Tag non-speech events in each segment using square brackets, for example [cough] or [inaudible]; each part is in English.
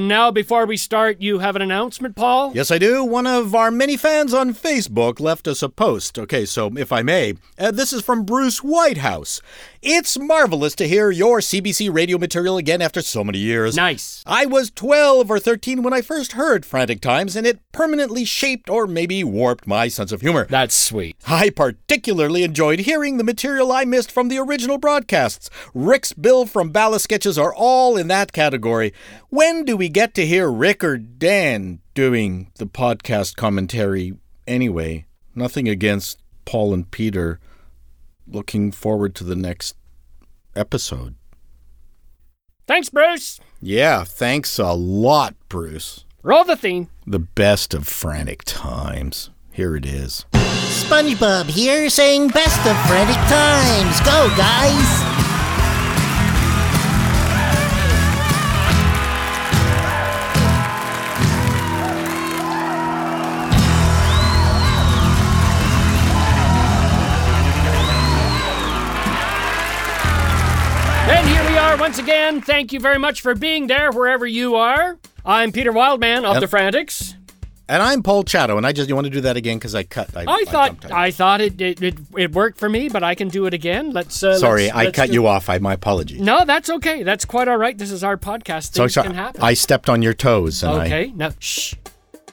And now, before we start, you have an announcement, Paul? Yes, I do. One of our many fans on Facebook left us a post. Okay, so if I may, uh, this is from Bruce Whitehouse. It's marvelous to hear your CBC radio material again after so many years. Nice. I was 12 or 13 when I first heard Frantic Times, and it permanently shaped or maybe warped my sense of humor. That's sweet. I particularly enjoyed hearing the material I missed from the original broadcasts. Rick's Bill from Ballast Sketches are all in that category. When do we get to hear Rick or Dan doing the podcast commentary anyway? Nothing against Paul and Peter. Looking forward to the next episode. Thanks, Bruce. Yeah, thanks a lot, Bruce. Roll the theme. The best of frantic times. Here it is. SpongeBob here saying best of frantic times. Go, guys! Once again. Thank you very much for being there wherever you are. I'm Peter Wildman of Yep. the Frantics. And I'm Paul Chato, and I just you want to do that again because I cut. I, I thought jumped I, thought it, it it it worked for me, but I can do it again. Let's. Uh, Sorry, let's- I let's cut do- you off. I my apologies. No, that's okay. That's quite all right. This is our podcast. So Things sorry, can happen. I stepped on your toes, and I okay. Now, shh.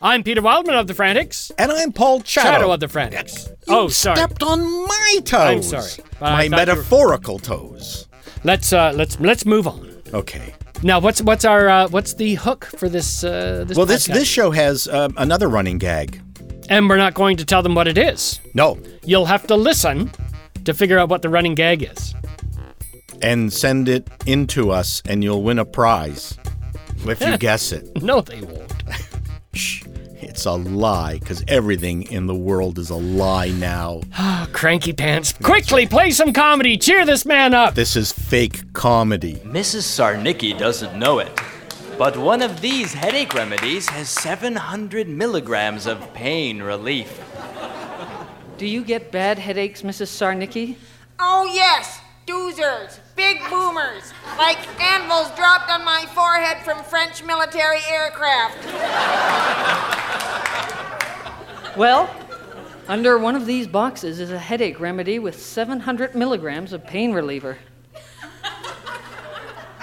I'm Peter Wildman of the Frantics. and I'm Paul Chato. Shadow of the Frantics. Oh, sorry. Stepped on my toes. I'm sorry, My you were- metaphorical toes. Let's uh let's let's move on. Okay. Now, what's what's our uh, what's the hook for this uh this Well, this podcast? this show has um, another running gag. and we're not going to tell them what it is. No, You'll have to listen to figure out what the running gag is. and send it into us, and you'll win a prize if you [laughs] guess it. No, they won't. [laughs] Shh. It's a lie, because everything in the world is a lie now. [sighs] Cranky pants. Quickly, play some comedy. Cheer this man up. This is fake comedy. Mrs. Sarnicki doesn't know it, but one of these headache remedies has 700 milligrams of pain relief. Do you get bad headaches, Mrs. Sarnicki? Oh, yes, doozers, big boomers, like anvils dropped on my forehead from French military aircraft. Well, under one of these boxes is a headache remedy with 700 milligrams of pain reliever.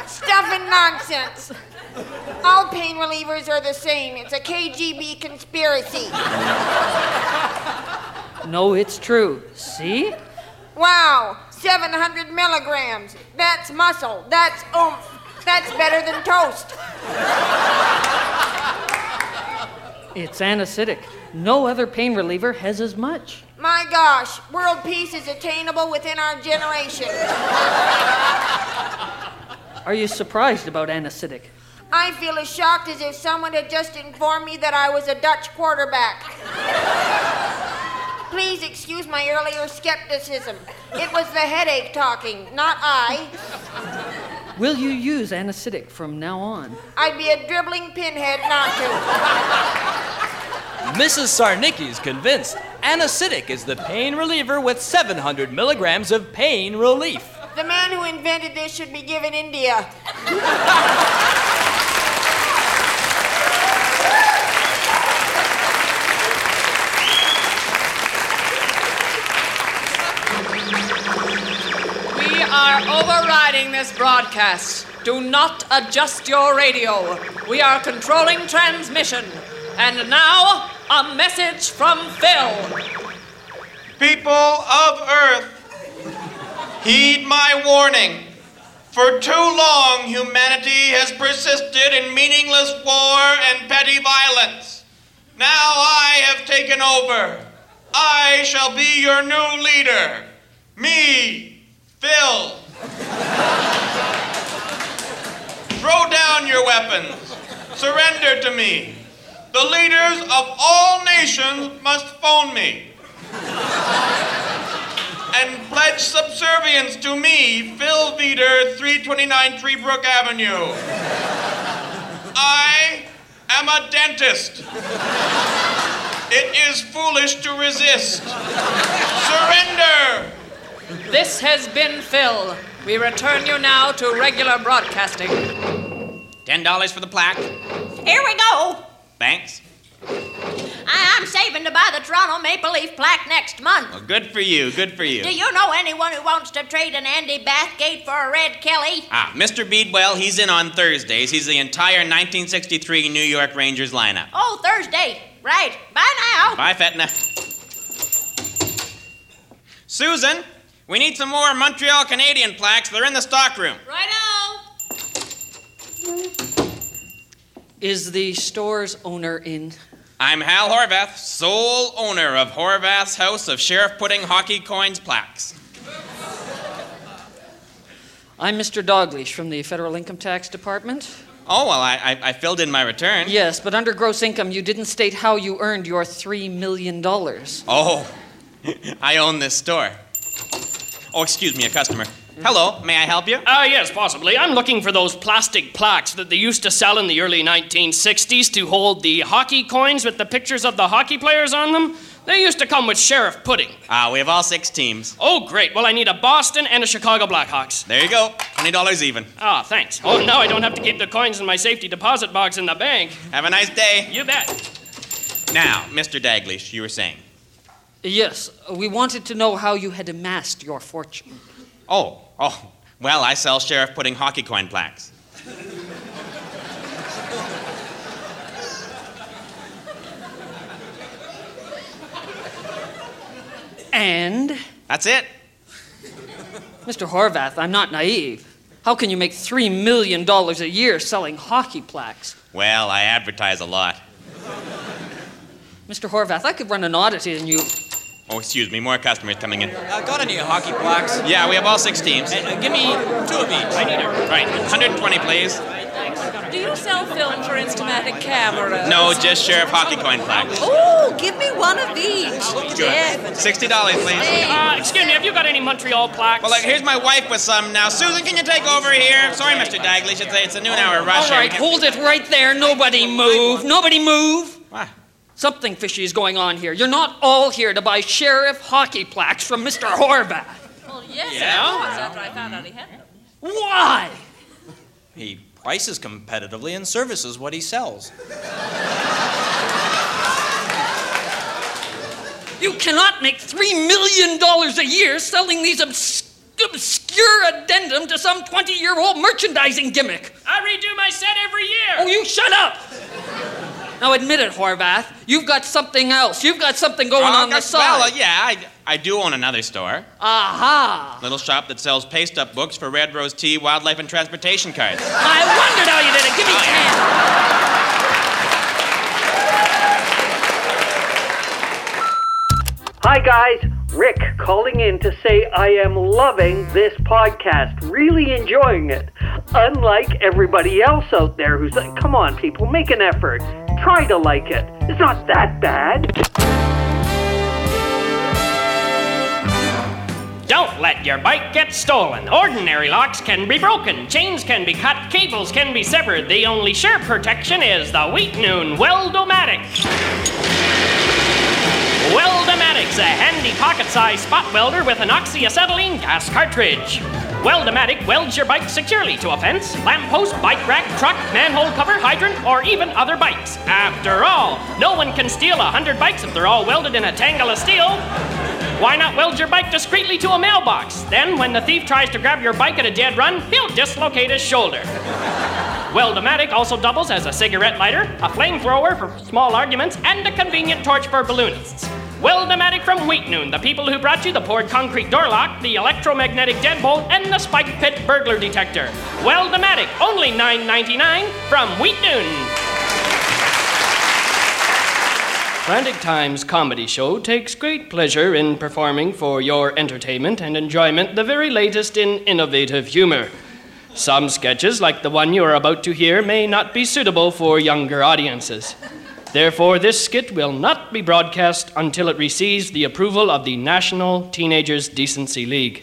Stuff and nonsense. All pain relievers are the same. It's a KGB conspiracy. No, it's true. See? Wow, 700 milligrams. That's muscle. That's oomph. That's better than toast. It's anesthetic. No other pain reliever has as much. My gosh, world peace is attainable within our generation. Are you surprised about anesthetic? I feel as shocked as if someone had just informed me that I was a Dutch quarterback. Please excuse my earlier skepticism. It was the headache talking, not I. Will you use anesthetic from now on? I'd be a dribbling pinhead not to. Mrs. Sarnicki's convinced anesthetic is the pain reliever with 700 milligrams of pain relief. The man who invented this should be given India. Are overriding this broadcast. Do not adjust your radio. We are controlling transmission. And now, a message from Phil. People of Earth, heed my warning. For too long, humanity has persisted in meaningless war and petty violence. Now I have taken over. I shall be your new leader. Me, Phil. Throw down your weapons. Surrender to me. The leaders of all nations must phone me and pledge subservience to me, Phil Veeder, 329 Treebrook Avenue. I am a dentist. It is foolish to resist. Surrender! This has been Phil. We return you now to regular broadcasting. Ten dollars for the plaque. Here we go. Thanks. I- I'm saving to buy the Toronto Maple Leaf plaque next month. Well, good for you. Good for you. Do you know anyone who wants to trade an Andy Bathgate for a Red Kelly? Ah, Mr. Beadwell, he's in on Thursdays. He's the entire 1963 New York Rangers lineup. Oh, Thursday. Right. Bye now. Bye, Fetna. Susan, we need some more Montreal Canadian plaques. They're in the stockroom. Righto. Is the store's owner in? I'm Hal Horvath, sole owner of Horvath's House of Shirriff Pudding Hockey Coins Plaques. I'm Mr. Doglish from the Federal Income Tax Department. Oh, well, I, I, I filled in my return. Yes, but under gross income, you didn't state how you earned your $3 million. Oh, [laughs] I own this store. Oh, excuse me, a customer. Hello, may I help you? Ah, yes, possibly. I'm looking for those plastic plaques that they used to sell in the early 1960s to hold the hockey coins with the pictures of the hockey players on them. They used to come with Shirriff Pudding. Ah, we have all six teams. Oh, great. Well, I need a Boston and a Chicago Blackhawks. There you go, $20 even. Ah, thanks. Oh, now I don't have to keep the coins in my safety deposit box in the bank. Have a nice day. You bet. Now, Mr. Daglish, you were saying. Yes, we wanted to know how you had amassed your fortune. Oh, oh, well, I sell Shirriff Pudding hockey coin plaques. And, That's it. Mr. Horvath, I'm not naive. How can you make $3 million a year selling hockey plaques? Well, I advertise a lot. Mr. Horvath, I could run an audit on you. Oh, excuse me, more customers coming in. Uh, got any hockey plaques? Yeah, we have all six teams. Uh, give me two of each. I need it. Right, 120, please. Do you sell film for Instamatic cameras? No, just Shirriff hockey coin plaques. Oh, give me one of each. Good. $60, please. Uh, excuse me, have you got any Montreal plaques? Well, look, here's my wife with some now. Susan, can you take over here? Sorry, Mr. Daglish. should say it's a noon hour rush. All right, hold it right there. Nobody move. Nobody move. What? Something fishy is going on here. You're not all here to buy sheriff hockey plaques from Mr. Horvath. Well, yes, Yeah? I was after I found out he had them. Why? He prices competitively and services what he sells. You cannot make $3 million a year selling these obs- obscure addendum to some 20 year old merchandising gimmick. I redo my set every year. Oh, you shut up! Now admit it, Horvath. You've got something else. You've got something going Oh, on the well, side. uh, yeah, I, I do own another store. Aha! Little shop that sells paste up books for Red Rose Tea, Wildlife, and Transportation cards. I wondered how you did it. Give me ten. Hi, guys. Rick calling in to say I am loving this podcast, really enjoying it. Unlike everybody else out there who's like, come on, people, make an effort. Try to like it. It's not that bad. Don't let your bike get stolen. Ordinary locks can be broken, chains can be cut, cables can be severed. The only sure protection is the Wheat Noon Weldomatic. Weldomatic's a handy pocket-sized spot welder with an oxyacetylene gas cartridge. Weldomatic welds your bike securely to a fence, lamppost, bike rack, truck, manhole cover, hydrant, or even other bikes. After all, no one can steal a hundred bikes if they're all welded in a tangle of steel. Why not weld your bike discreetly to a mailbox? Then, when the thief tries to grab your bike at a dead run, he'll dislocate his shoulder. Weldomatic also doubles as a cigarette lighter, a flamethrower for small arguments, and a convenient torch for balloonists. Weldomatic from Wheat Noon, the people who brought you the poured concrete door lock, the electromagnetic deadbolt, and the spike pit burglar detector. Weldomatic, only $9.99 from Wheat Noon. Frantic Times comedy show takes great pleasure in performing for your entertainment and enjoyment the very latest in innovative humor. Some sketches, like the one you are about to hear, may not be suitable for younger audiences. Therefore, this skit will not be broadcast until it receives the approval of the National Teenagers Decency League.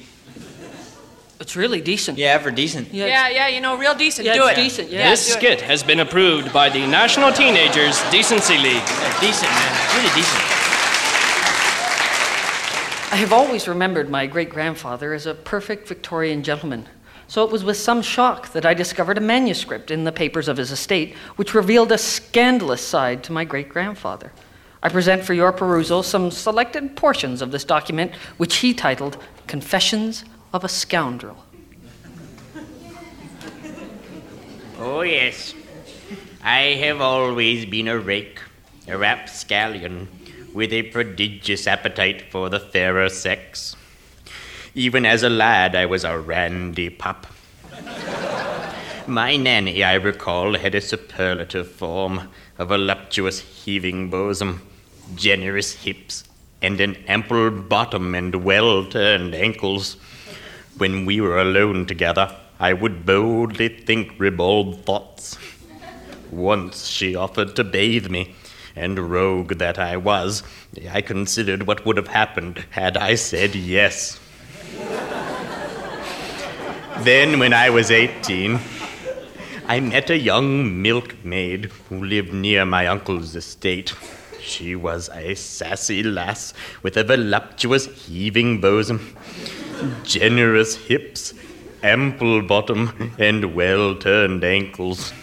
It's really decent. Yeah, for decent. Yeah, Yeah, yeah, you know, real decent. Yeah, do it's it. decent, yeah. this do it. skit has been approved by the National Teenagers Decency League. Yeah, decent, man. Really decent. I have always remembered my great grandfather as a perfect Victorian gentleman. So it was with some shock that I discovered a manuscript in the papers of his estate which revealed a scandalous side to my great grandfather. I present for your perusal some selected portions of this document, which he titled Confessions of a Scoundrel. Oh, yes. I have always been a rake, a rapscallion, with a prodigious appetite for the fairer sex. Even as a lad, I was a randy pup. My nanny, I recall, had a superlative form, a voluptuous heaving bosom, generous hips, and an ample bottom and well turned ankles. When we were alone together, I would boldly think ribald thoughts. Once she offered to bathe me, and rogue that I was, I considered what would have happened had I said yes. Then, when I was 18, I met a young milkmaid who lived near my uncle's estate. She was a sassy lass with a voluptuous heaving bosom, generous hips, ample bottom, and well turned ankles.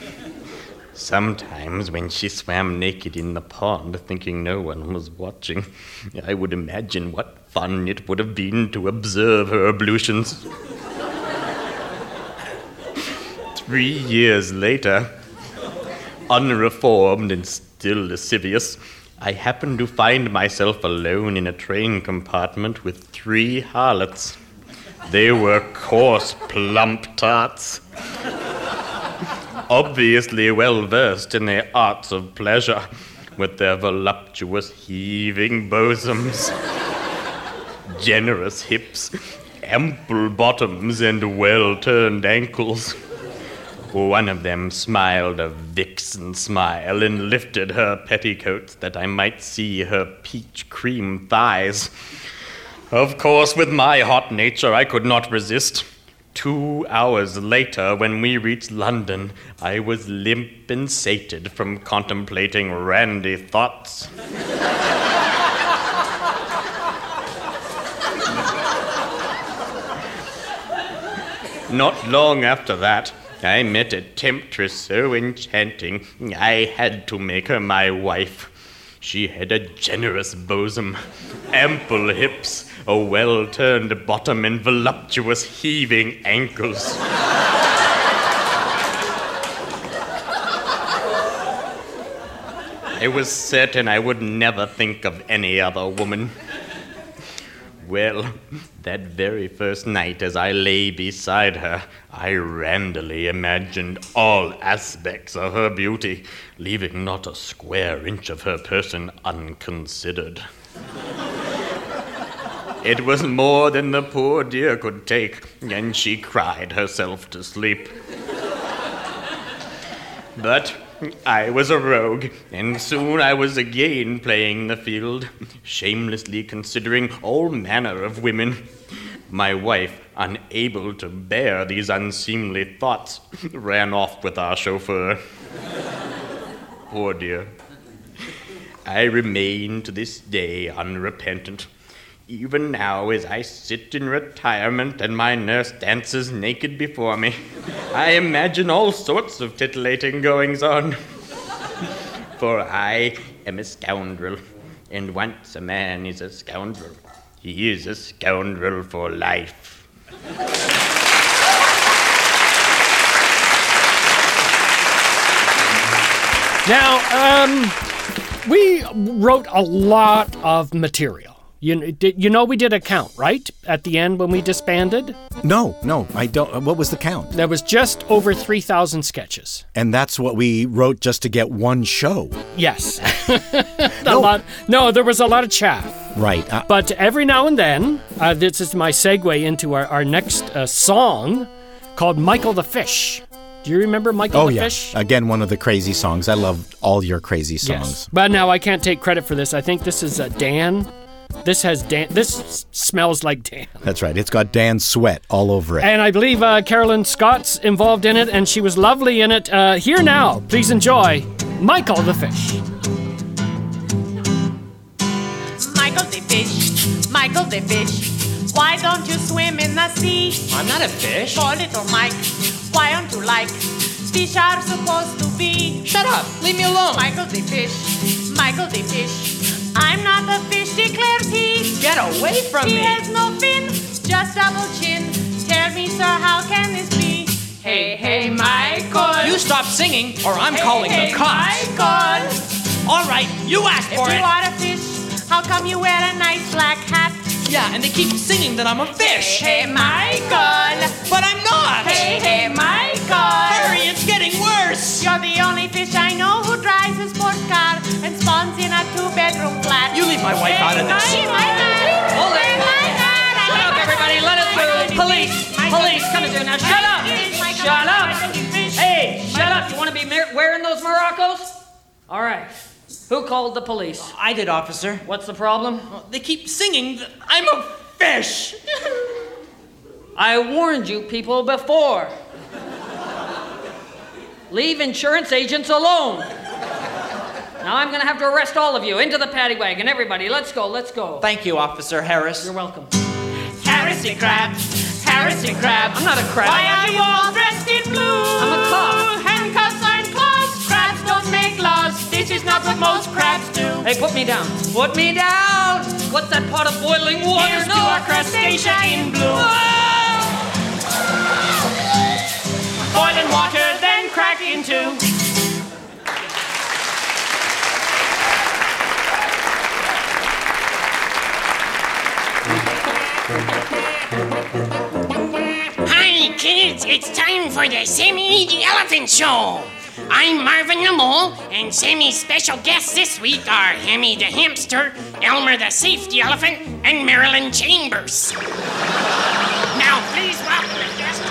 Sometimes, when she swam naked in the pond, thinking no one was watching, I would imagine what fun it would have been to observe her ablutions. Three years later, unreformed and still lascivious, I happened to find myself alone in a train compartment with three harlots. They were coarse, plump tarts obviously well versed in the arts of pleasure, with their voluptuous heaving bosoms, generous hips, ample bottoms, and well turned ankles. One of them smiled a vixen smile and lifted her petticoats that I might see her peach cream thighs. Of course, with my hot nature, I could not resist. Two hours later, when we reached London, I was limp and sated from contemplating randy thoughts. [laughs] Not long after that, I met a temptress so enchanting, I had to make her my wife. She had a generous bosom, ample hips, a well turned bottom, and voluptuous heaving ankles. I was certain I would never think of any other woman. Well, [laughs] that very first night, as I lay beside her, I randomly imagined all aspects of her beauty, leaving not a square inch of her person unconsidered. [laughs] It was more than the poor dear could take, and she cried herself to sleep. [laughs] But I was a rogue, and soon I was again playing the field, shamelessly considering all manner of women. My wife, unable to bear these unseemly thoughts, ran off with our chauffeur. Poor dear. I remain to this day unrepentant even now, as I sit in retirement and my nurse dances naked before me, I imagine all sorts of titillating goings on. For I am a scoundrel, and once a man is a scoundrel, he is a scoundrel for life. Now, um, we wrote a lot of material. You, did, you know we did a count, right? At the end when we disbanded? No, no, I don't. What was the count? There was just over 3,000 sketches. And that's what we wrote just to get one show. Yes. [laughs] no. Lot, no, there was a lot of chaff. Right. Uh, but every now and then, uh, this is my segue into our, our next uh, song called Michael the Fish. Do you remember Michael oh, the yeah. Fish? Again, one of the crazy songs. I love all your crazy songs. Yes. But now I can't take credit for this. I think this is uh, Dan this has Dan. This smells like Dan. That's right. It's got Dan sweat all over it. And I believe uh, Carolyn Scott's involved in it, and she was lovely in it. Uh, here now, please enjoy Michael the Fish. Michael the Fish, Michael the Fish Why don't you swim in the sea? I'm not a fish. Poor little Mike, why don't you like fish are supposed to be? Shut up! Leave me alone! Michael the fish, Michael the fish. I'm not a fish, declares he. Get away from he me! He has no fin, just double chin. Tell me, sir, how can this be? Hey, hey, Michael. You stop singing, or I'm hey, calling hey, the cops. Michael. All right, you asked if for it. If you are a fish, how come you wear a nice black hat? Yeah, and they keep singing that I'm a fish. Hey, hey, Michael. But I'm not. Hey, hey, Michael. Hurry, it's getting worse. You're the only fish I know who drives a sports car and spawns in a two-bedroom flat. You leave my wife out of this. Hey, Michael. Hold it. Hey, Michael. Shut up, everybody. Let us through. Police. Police, come in. Now, shut up. Shut up. Hey, shut up. You want to be wearing those Moroccos? All right. Who called the police? Oh, I did, officer. What's the problem? They keep singing I'm a fish. [laughs] I warned you people before. Leave insurance agents alone. Now I'm going to have to arrest all of you. Into the paddy wagon. Everybody, let's go, let's go. Thank you, Officer Harris. You're welcome. Harrisy crab, Harrisy crab. I'm not a crab. Why are you all dressed in blue? I'm a cop. Handcuffs aren't claws. Crabs don't make laws. This is not what most crabs do. Hey, put me down. Put me down. What's that pot of boiling water? Here's no. to our crustacean in blue. Boiling water, then crack in kids. It's time for the Sammy the Elephant Show. I'm Marvin the Mole, and Sammy's special guests this week are Hammy the Hamster, Elmer the Safety Elephant, and Marilyn Chambers. now, please welcome the guests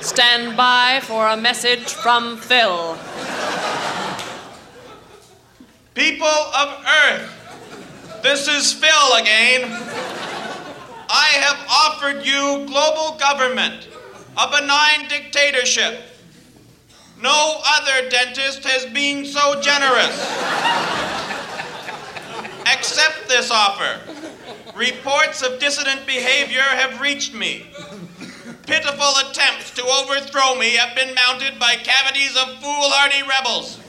to Stand by for a message from Phil. People of Earth, this is Phil again. I have offered you global government, a benign dictatorship. No other dentist has been so generous. Accept this offer. Reports of dissident behavior have reached me. Pitiful attempts to overthrow me have been mounted by cavities of foolhardy rebels.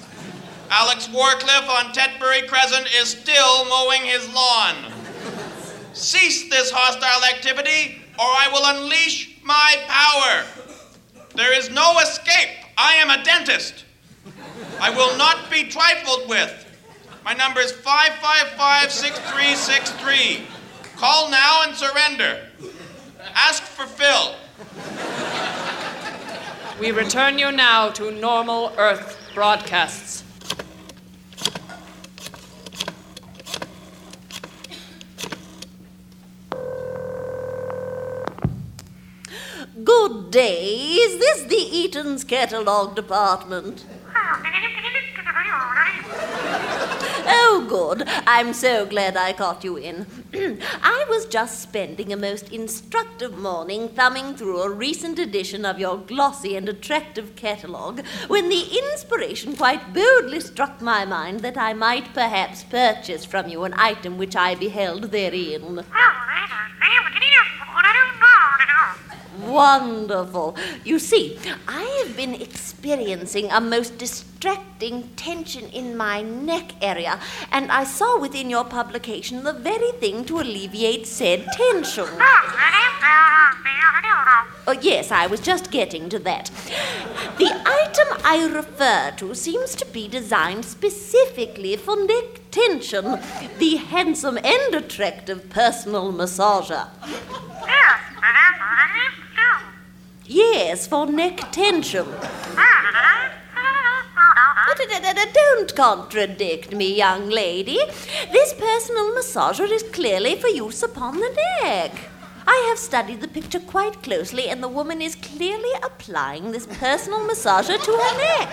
Alex Warcliffe on Tetbury Crescent is still mowing his lawn. Cease this hostile activity, or I will unleash my power. There is no escape. I am a dentist. I will not be trifled with. My number is 555 6363. Call now and surrender. Ask for Phil. We return you now to normal Earth broadcasts. Good day. Is this the Eaton's Catalog Department? Oh, good. I'm so glad I caught you in. [clears throat] I was just spending a most instructive morning thumbing through a recent edition of your glossy and attractive catalogue when the inspiration quite boldly struck my mind that I might perhaps purchase from you an item which I beheld therein. Wonderful. You see, I have been experiencing a most distracting tension in my neck area, and I saw within your publication the very thing to alleviate said tension. Oh, yes, I was just getting to that. The item I refer to seems to be designed specifically for neck tension the handsome and attractive personal massager. Yes, for neck tension. Uh, uh, uh, don't contradict me, young lady. This personal massager is clearly for use upon the neck. I have studied the picture quite closely, and the woman is clearly applying this personal massager to her neck.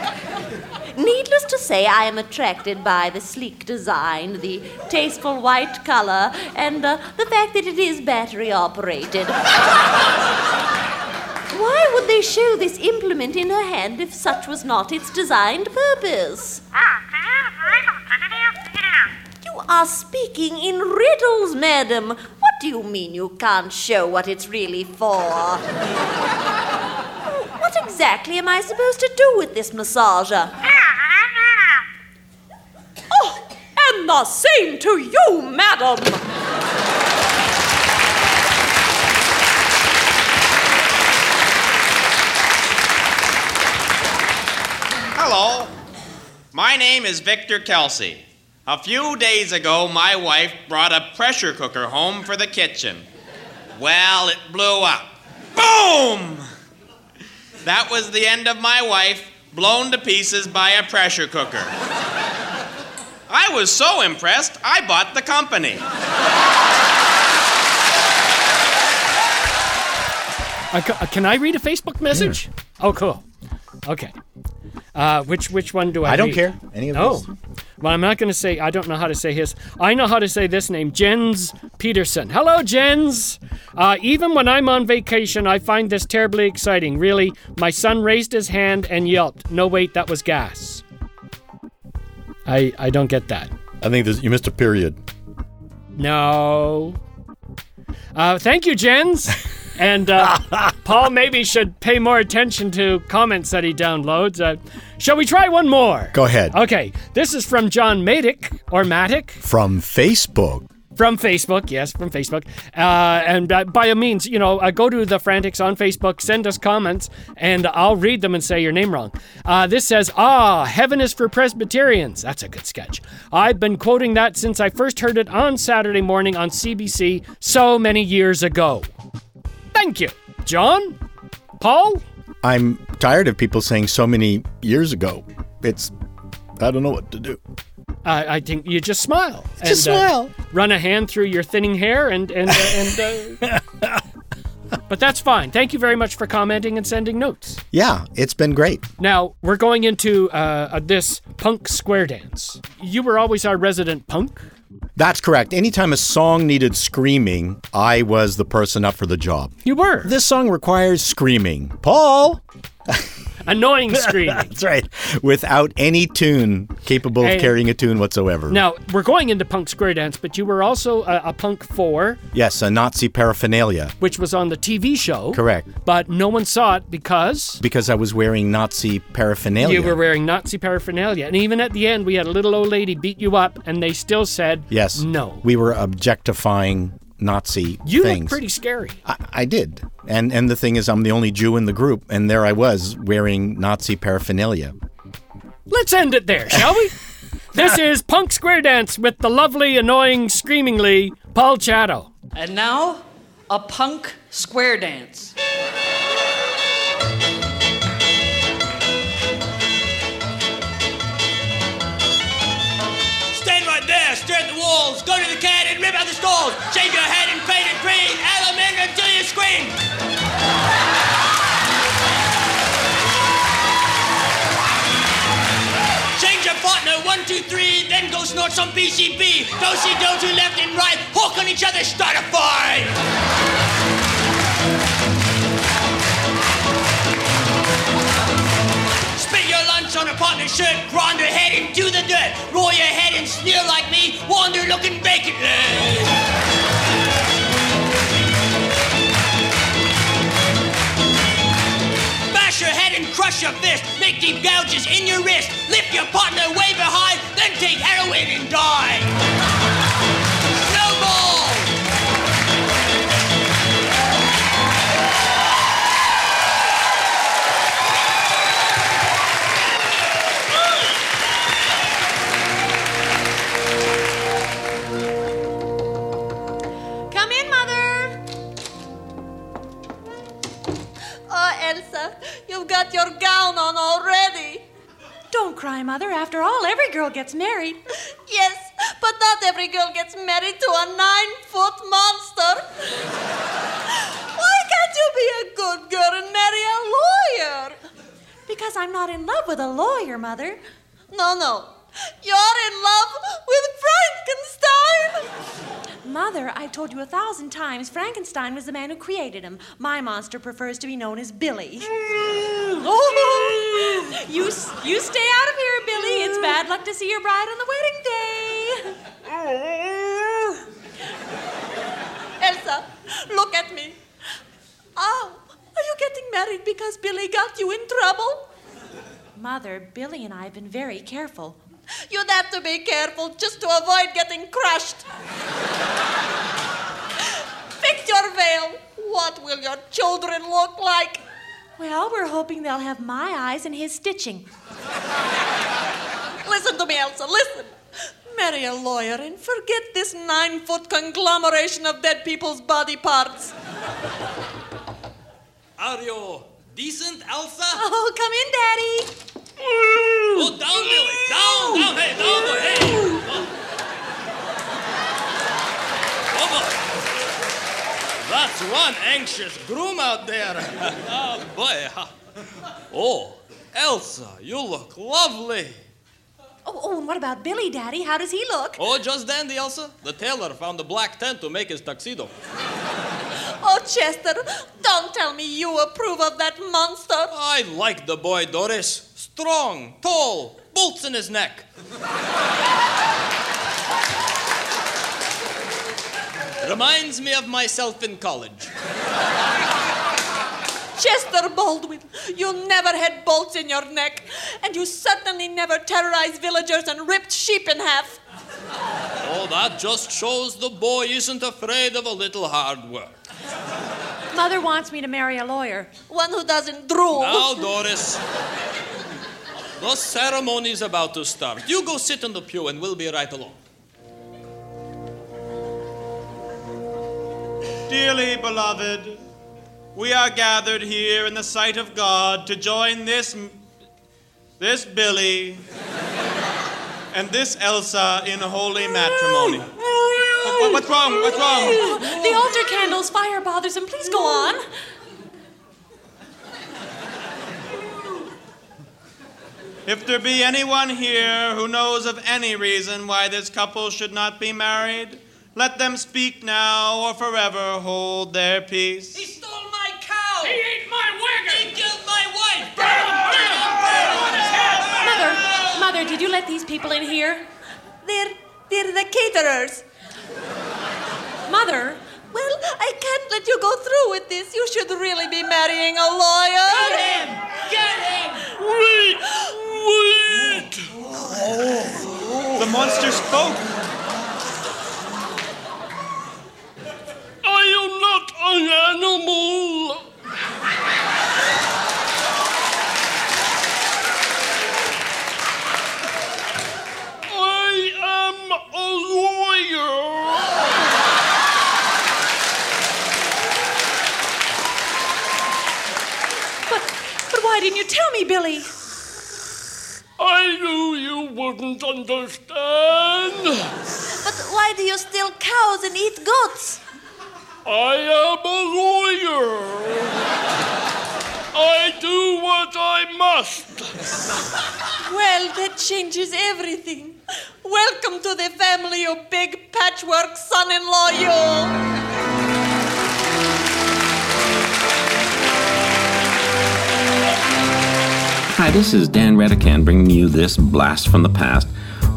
Needless to say, I am attracted by the sleek design, the tasteful white color, and uh, the fact that it is battery operated. [laughs] Why would they show this implement in her hand if such was not its designed purpose? You are speaking in riddles, madam. What do you mean you can't show what it's really for? [laughs] what exactly am I supposed to do with this massager? Oh, the same to you, madam. Hello. My name is Victor Kelsey. A few days ago, my wife brought a pressure cooker home for the kitchen. Well, it blew up. Boom! That was the end of my wife, blown to pieces by a pressure cooker. I was so impressed, I bought the company. Uh, can I read a Facebook message? Oh, cool. Okay. Uh, which which one do I? I don't read? care. Any of oh. those. Well, I'm not going to say. I don't know how to say his. I know how to say this name, Jens Peterson. Hello, Jens. Uh, even when I'm on vacation, I find this terribly exciting. Really, my son raised his hand and yelped. No, wait, that was gas. I I don't get that. I think this, you missed a period. No. Uh, thank you, Jens. [laughs] And uh, Paul maybe should pay more attention to comments that he downloads. Uh, shall we try one more? Go ahead. Okay, this is from John Matic or Matic From Facebook. From Facebook. Yes, from Facebook. Uh, and by all means, you know, uh, go to the Frantics on Facebook, send us comments, and I'll read them and say your name wrong. Uh, this says, "Ah, heaven is for Presbyterians." That's a good sketch. I've been quoting that since I first heard it on Saturday morning on CBC so many years ago. Thank you, John. Paul. I'm tired of people saying so many years ago. It's, I don't know what to do. Uh, I think you just smile. Just and, uh, smile. run a hand through your thinning hair and and uh, and. Uh, [laughs] but that's fine. Thank you very much for commenting and sending notes. Yeah, it's been great. Now we're going into uh, uh, this punk square dance. You were always our resident punk. That's correct. Anytime a song needed screaming, I was the person up for the job. You were. This song requires screaming. Paul! [laughs] Annoying screaming. [laughs] That's right. Without any tune capable of carrying a tune whatsoever. Now we're going into punk square dance, but you were also a, a punk four, Yes, a Nazi paraphernalia. which was on the TV show. Correct. But no one saw it because Because I was wearing Nazi paraphernalia. you were wearing Nazi paraphernalia. And even at the end, we had a little old lady beat you up, and they still said, Yes. No. We were objectifying Nazi You things. look pretty scary. I, I did. And and the thing is I'm the only Jew in the group and there I was wearing Nazi paraphernalia. Let's end it there, shall we? [laughs] this is Punk Square Dance with the lovely, annoying, screamingly Paul Chato. And now, a punk square dance. Stalls. Shave your head and paint it green, aluminium until you scream. Change your partner, one, two, three, then go snort some BCB. Don't see do to left and right, hawk on each other, start a fight. On a partner's shirt, grind her head into the dirt, roll your head and sneer like me, wander looking vacantly. Bash your head and crush your fist, make deep gouges in your wrist, lift your partner way behind, then take heroin and die. Don't Mother. After all, every girl gets married. [laughs] Yes, but not every girl gets married to a nine foot monster. [laughs] Why can't you be a good girl and marry a lawyer? Because I'm not in love with a lawyer, Mother. No, no. You're in love with Frankenstein. Mother, I've told you a thousand times Frankenstein was the man who created him. My monster prefers to be known as Billy. You, you stay out of here, Billy. It's bad luck to see your bride on the wedding day. [laughs] Elsa, look at me. Oh, are you getting married because Billy got you in trouble? Mother, Billy and I have been very careful. You'd have to be careful just to avoid getting crushed. [laughs] Fix your veil. What will your children look like? Well, we're hoping they'll have my eyes and his stitching. [laughs] listen to me, Elsa, listen. Marry a lawyer and forget this nine foot conglomeration of dead people's body parts. Are you decent, Elsa? Oh, come in, Daddy. Oh, down, Billy. Down, down, hey, down, boy, hey. Oh, That's one anxious groom out there. oh, [laughs] boy. Oh, Elsa, you look lovely. Oh, oh, and what about Billy, Daddy? How does he look? Oh, just dandy, Elsa. The tailor found a black tent to make his tuxedo. [laughs] Oh, Chester, don't tell me you approve of that monster. I like the boy, Doris. Strong, tall, bolts in his neck. Reminds me of myself in college. [laughs] Chester Baldwin, you never had bolts in your neck, and you certainly never terrorized villagers and ripped sheep in half. [laughs] Oh, that just shows the boy isn't afraid of a little hard work. Mother wants me to marry a lawyer, one who doesn't drool. Now, Doris. The ceremony's about to start. You go sit in the pew and we'll be right along. Dearly beloved, we are gathered here in the sight of God to join this this Billy and this Elsa in holy matrimony. What- what's wrong? What's wrong? The altar candles, fire bothers him. Please go on. If there be anyone here who knows of any reason why this couple should not be married, let them speak now or forever hold their peace. He stole my cow! He ate my wagon! He killed my wife! Mother, Mother, did you let these people in here? They're, they're the caterers. Mother, well, I can't let you go through with this. You should really be marrying a lawyer. Get him! Get him! Wait! Wait! The monster spoke. I am not an animal. I am a lawyer. But, but why didn't you tell me, Billy? I knew you wouldn't understand. But why do you steal cows and eat goats? I am a lawyer. I do what I must. Well, that changes everything. Welcome to the family, you big patchwork son in law, you. Hi, this is Dan Redican bringing you this blast from the past.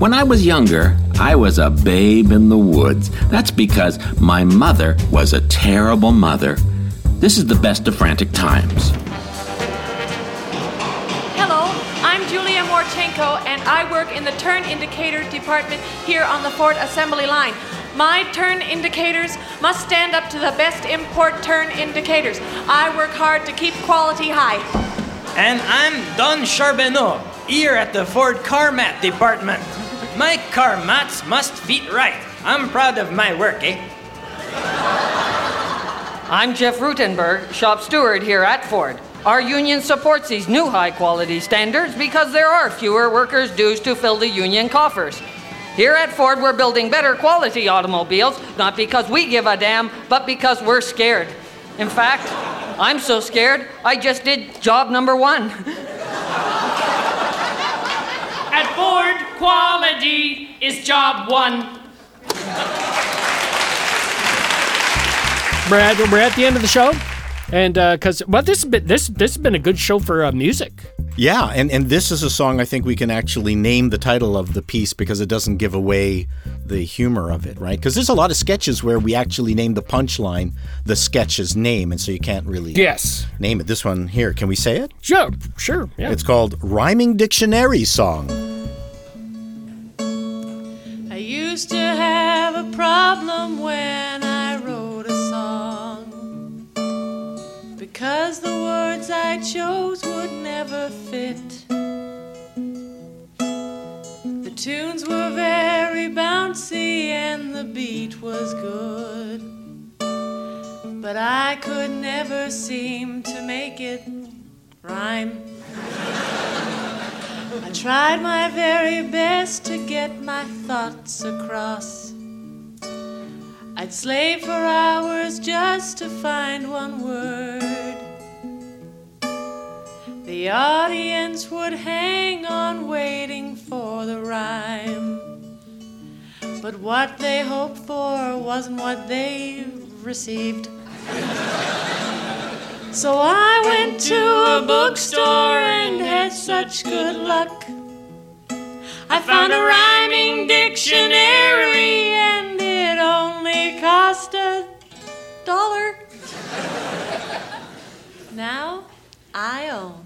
When I was younger, I was a babe in the woods. That's because my mother was a terrible mother. This is the best of frantic times. Hello, I'm Julia Morchenko, and I work in the turn indicator department here on the Ford assembly line. My turn indicators must stand up to the best import turn indicators. I work hard to keep quality high. And I'm Don Charbonneau, here at the Ford car mat department. My car mats must fit right. I'm proud of my work, eh? I'm Jeff Rutenberg, shop steward here at Ford. Our union supports these new high quality standards because there are fewer workers' dues to fill the union coffers. Here at Ford, we're building better quality automobiles, not because we give a damn, but because we're scared. In fact, I'm so scared, I just did job number one. [laughs] At Ford, quality is job one. Brad, we're at the end of the show, and because well, this has been this this has been a good show for uh, music. Yeah, and, and this is a song I think we can actually name the title of the piece because it doesn't give away the humor of it, right? Because there's a lot of sketches where we actually name the punchline the sketch's name, and so you can't really Yes. name it. This one here, can we say it? Sure, sure. Yeah. It's called Rhyming Dictionary Song. Used to have a problem when I wrote a song because the words I chose would never fit. The tunes were very bouncy and the beat was good, but I could never seem to make it rhyme. I tried my very best to get my thoughts across. I'd slave for hours just to find one word. The audience would hang on waiting for the rhyme. But what they hoped for wasn't what they received. So I went to a bookstore and had such good luck. I found a rhyming dictionary and it only cost a dollar. Now I own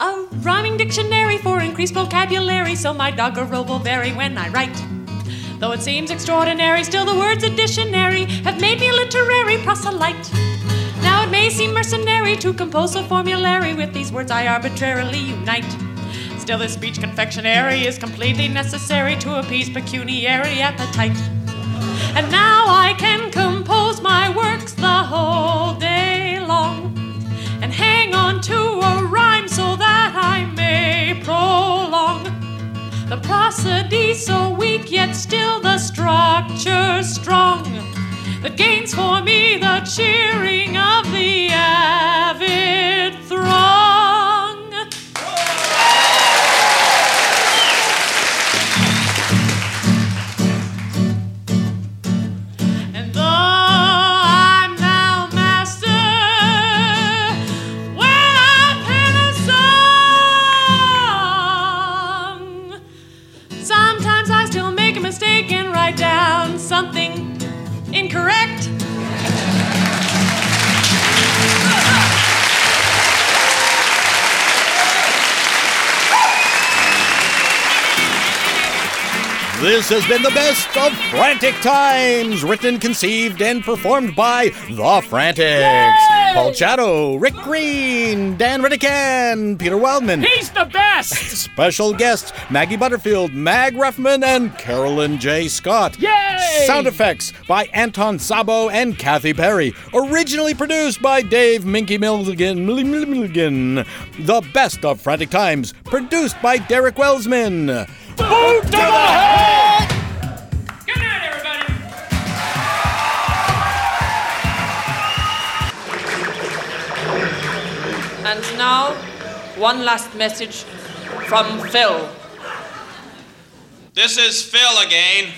a rhyming dictionary for increased vocabulary so my doggerel will vary when I write. Though it seems extraordinary, still the words a dictionary have made me a literary proselyte. May seem mercenary to compose a formulary with these words I arbitrarily unite. Still, this speech confectionery is completely necessary to appease pecuniary appetite. And now I can compose my works the whole day long and hang on to a rhyme so that I may prolong the prosody so weak, yet still the structure strong that gains for me the cheering of the avid This has been the best of Frantic Times, written, conceived, and performed by The Frantics. Paul Chato, Rick Green, Dan Redican, Peter Wildman. He's the best! Special guests Maggie Butterfield, Mag Ruffman, and Carolyn J. Scott. Yay! Sound effects by Anton Sabo and Kathy Perry. Originally produced by Dave Minky Milligan. Milli- Milli- Milligan. The best of Frantic Times, produced by Derek Wellsman. Boot to the head! And now, one last message from Phil. This is Phil again.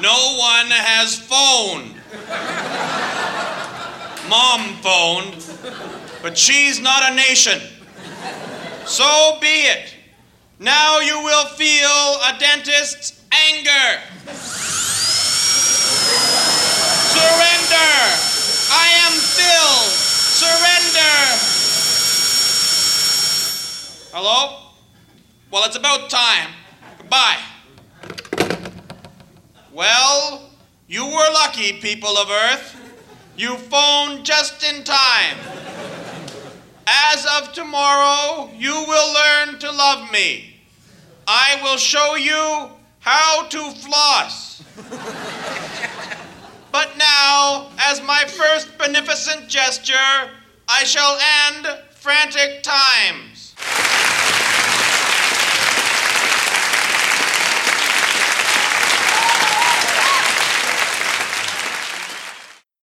No one has phoned. Mom phoned, but she's not a nation. So be it. Now you will feel a dentist's anger. Surrender! I am Phil! Surrender! Hello? Well, it's about time. Goodbye. Well, you were lucky, people of Earth. You phoned just in time. As of tomorrow, you will learn to love me. I will show you how to floss. But now, as my first beneficent gesture, I shall end frantic times.